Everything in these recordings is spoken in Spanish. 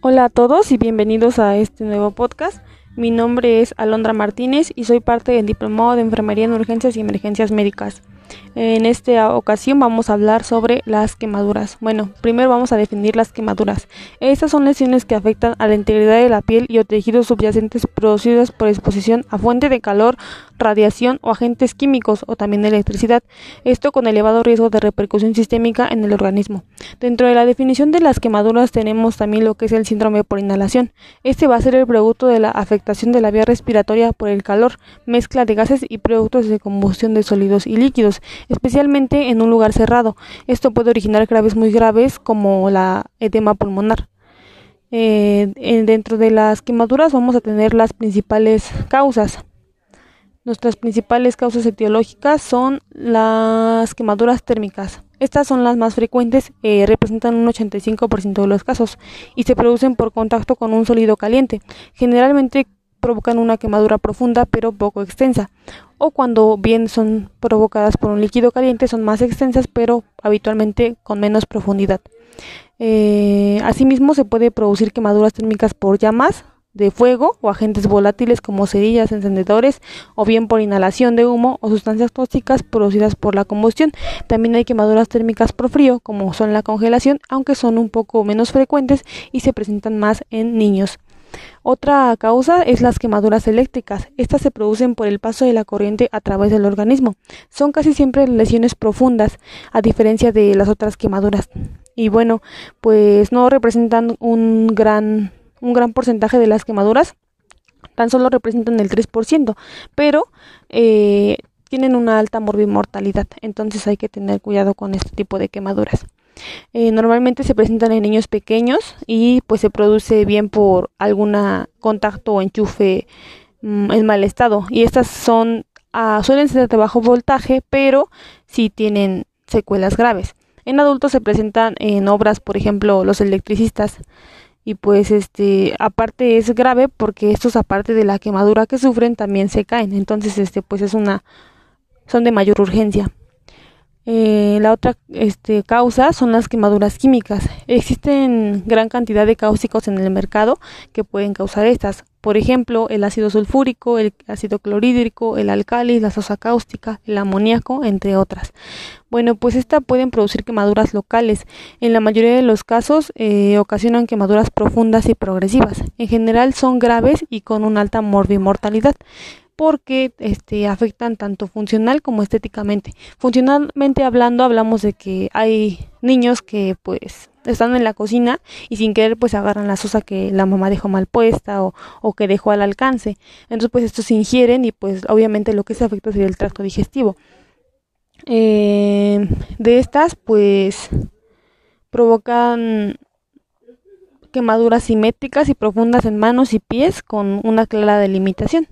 Hola a todos y bienvenidos a este nuevo podcast. Mi nombre es Alondra Martínez y soy parte del Diplomado de Enfermería en Urgencias y Emergencias Médicas. En esta ocasión vamos a hablar sobre las quemaduras. Bueno, primero vamos a definir las quemaduras. Estas son lesiones que afectan a la integridad de la piel y o tejidos subyacentes producidas por exposición a fuente de calor, radiación o agentes químicos o también electricidad. Esto con elevado riesgo de repercusión sistémica en el organismo. Dentro de la definición de las quemaduras tenemos también lo que es el síndrome por inhalación. Este va a ser el producto de la afectación de la vía respiratoria por el calor, mezcla de gases y productos de combustión de sólidos y líquidos especialmente en un lugar cerrado. Esto puede originar graves muy graves como la edema pulmonar. Eh, dentro de las quemaduras vamos a tener las principales causas. Nuestras principales causas etiológicas son las quemaduras térmicas. Estas son las más frecuentes, eh, representan un 85% de los casos y se producen por contacto con un sólido caliente. Generalmente provocan una quemadura profunda pero poco extensa o cuando bien son provocadas por un líquido caliente son más extensas pero habitualmente con menos profundidad. Eh, asimismo se puede producir quemaduras térmicas por llamas de fuego o agentes volátiles como cerillas, encendedores o bien por inhalación de humo o sustancias tóxicas producidas por la combustión. También hay quemaduras térmicas por frío como son la congelación, aunque son un poco menos frecuentes y se presentan más en niños. Otra causa es las quemaduras eléctricas. Estas se producen por el paso de la corriente a través del organismo. Son casi siempre lesiones profundas, a diferencia de las otras quemaduras. Y bueno, pues no representan un gran, un gran porcentaje de las quemaduras, tan solo representan el 3%, pero eh, tienen una alta morbimortalidad. Entonces hay que tener cuidado con este tipo de quemaduras. Eh, normalmente se presentan en niños pequeños y pues se produce bien por algún contacto o enchufe mm, en mal estado. Y estas son ah, suelen ser de bajo voltaje pero sí tienen secuelas graves. En adultos se presentan en obras, por ejemplo, los electricistas. Y pues este aparte es grave porque estos aparte de la quemadura que sufren también se caen. Entonces este pues es una son de mayor urgencia eh, la otra este, causa son las quemaduras químicas. Existen gran cantidad de cáusticos en el mercado que pueden causar estas. Por ejemplo, el ácido sulfúrico, el ácido clorhídrico, el álcali, la sosa cáustica, el amoníaco, entre otras. Bueno, pues estas pueden producir quemaduras locales. En la mayoría de los casos eh, ocasionan quemaduras profundas y progresivas. En general son graves y con una alta morbimortalidad porque este, afectan tanto funcional como estéticamente. Funcionalmente hablando, hablamos de que hay niños que pues están en la cocina y sin querer pues agarran la sosa que la mamá dejó mal puesta o, que dejó al alcance. Entonces pues estos se ingieren y pues obviamente lo que se afecta sería el tracto digestivo. Eh, de estas pues provocan quemaduras simétricas y profundas en manos y pies con una clara delimitación.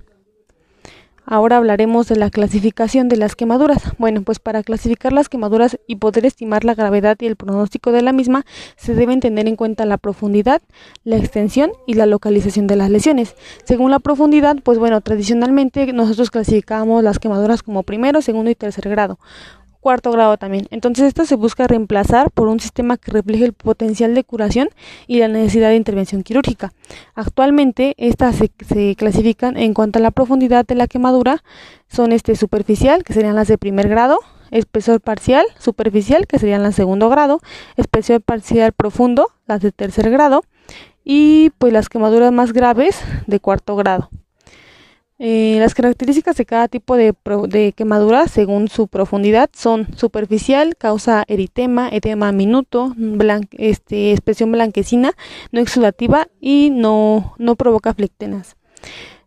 Ahora hablaremos de la clasificación de las quemaduras. Bueno, pues para clasificar las quemaduras y poder estimar la gravedad y el pronóstico de la misma, se deben tener en cuenta la profundidad, la extensión y la localización de las lesiones. Según la profundidad, pues bueno, tradicionalmente nosotros clasificamos las quemaduras como primero, segundo y tercer grado cuarto grado también. Entonces esto se busca reemplazar por un sistema que refleje el potencial de curación y la necesidad de intervención quirúrgica. Actualmente estas se, clasifican en cuanto a la profundidad de la quemadura, son este superficial, que serían las de primer grado, espesor parcial, superficial, que serían las de segundo grado, espesor parcial profundo, las de tercer grado, y pues las quemaduras más graves de cuarto grado. Eh, las características de cada tipo de, quemadura según su profundidad son superficial, causa eritema, edema minuto, este, expresión blanquecina, no exudativa y no, no provoca flectenas.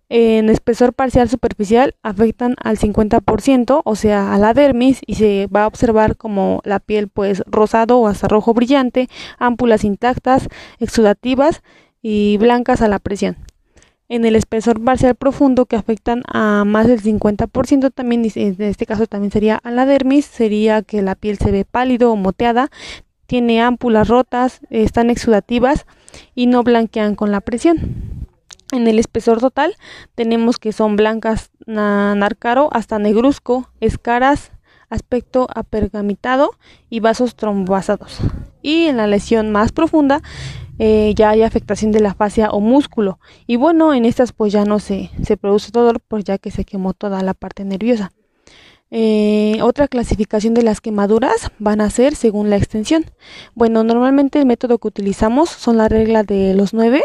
En espesor parcial superficial afectan al 50%, o sea, a la dermis y se va a observar como la piel pues rosado o hasta rojo brillante, ámpulas intactas, exudativas y blancas a la presión en el espesor parcial profundo que afectan a más del 50% también en este caso también sería a la dermis sería que la piel se ve pálido o moteada tiene ámpulas rotas están exudativas y no blanquean con la presión en el espesor total tenemos que son blancas narcaro hasta negruzco escaras aspecto apergamitado y vasos tromboasados. Y en la lesión más profunda eh, ya hay afectación de la fascia o músculo. Y bueno, en estas pues ya no se, se produce dolor, pues ya que se quemó toda la parte nerviosa. Eh, otra clasificación de las quemaduras van a ser según la extensión. Bueno, normalmente el método que utilizamos son la regla de los 9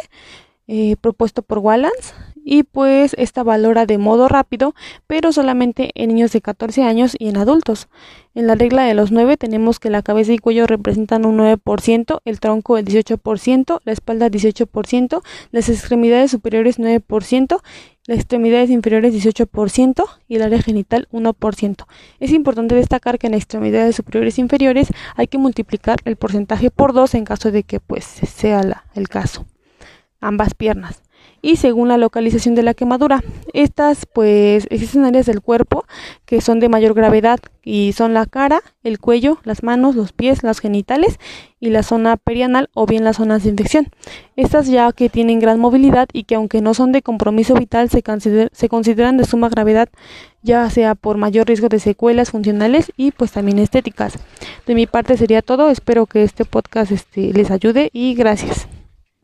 eh, propuesto por Wallans y pues esta valora de modo rápido, pero solamente en niños de 14 años y en adultos. En la regla de los 9 tenemos que la cabeza y cuello representan un 9%, el tronco el 18%, la espalda 18%, las extremidades superiores 9%, las extremidades inferiores 18% y el área genital 1%. Es importante destacar que en extremidades superiores e inferiores hay que multiplicar el porcentaje por 2 en caso de que pues sea el caso. Ambas piernas y según la localización de la quemadura. Estas pues existen áreas del cuerpo que son de mayor gravedad y son la cara, el cuello, las manos, los pies, las genitales y la zona perianal o bien las zonas de infección. Estas ya que tienen gran movilidad y que aunque no son de compromiso vital se, consideran de suma gravedad ya sea por mayor riesgo de secuelas funcionales y pues también estéticas. De mi parte sería todo, espero que este podcast este, les ayude y gracias.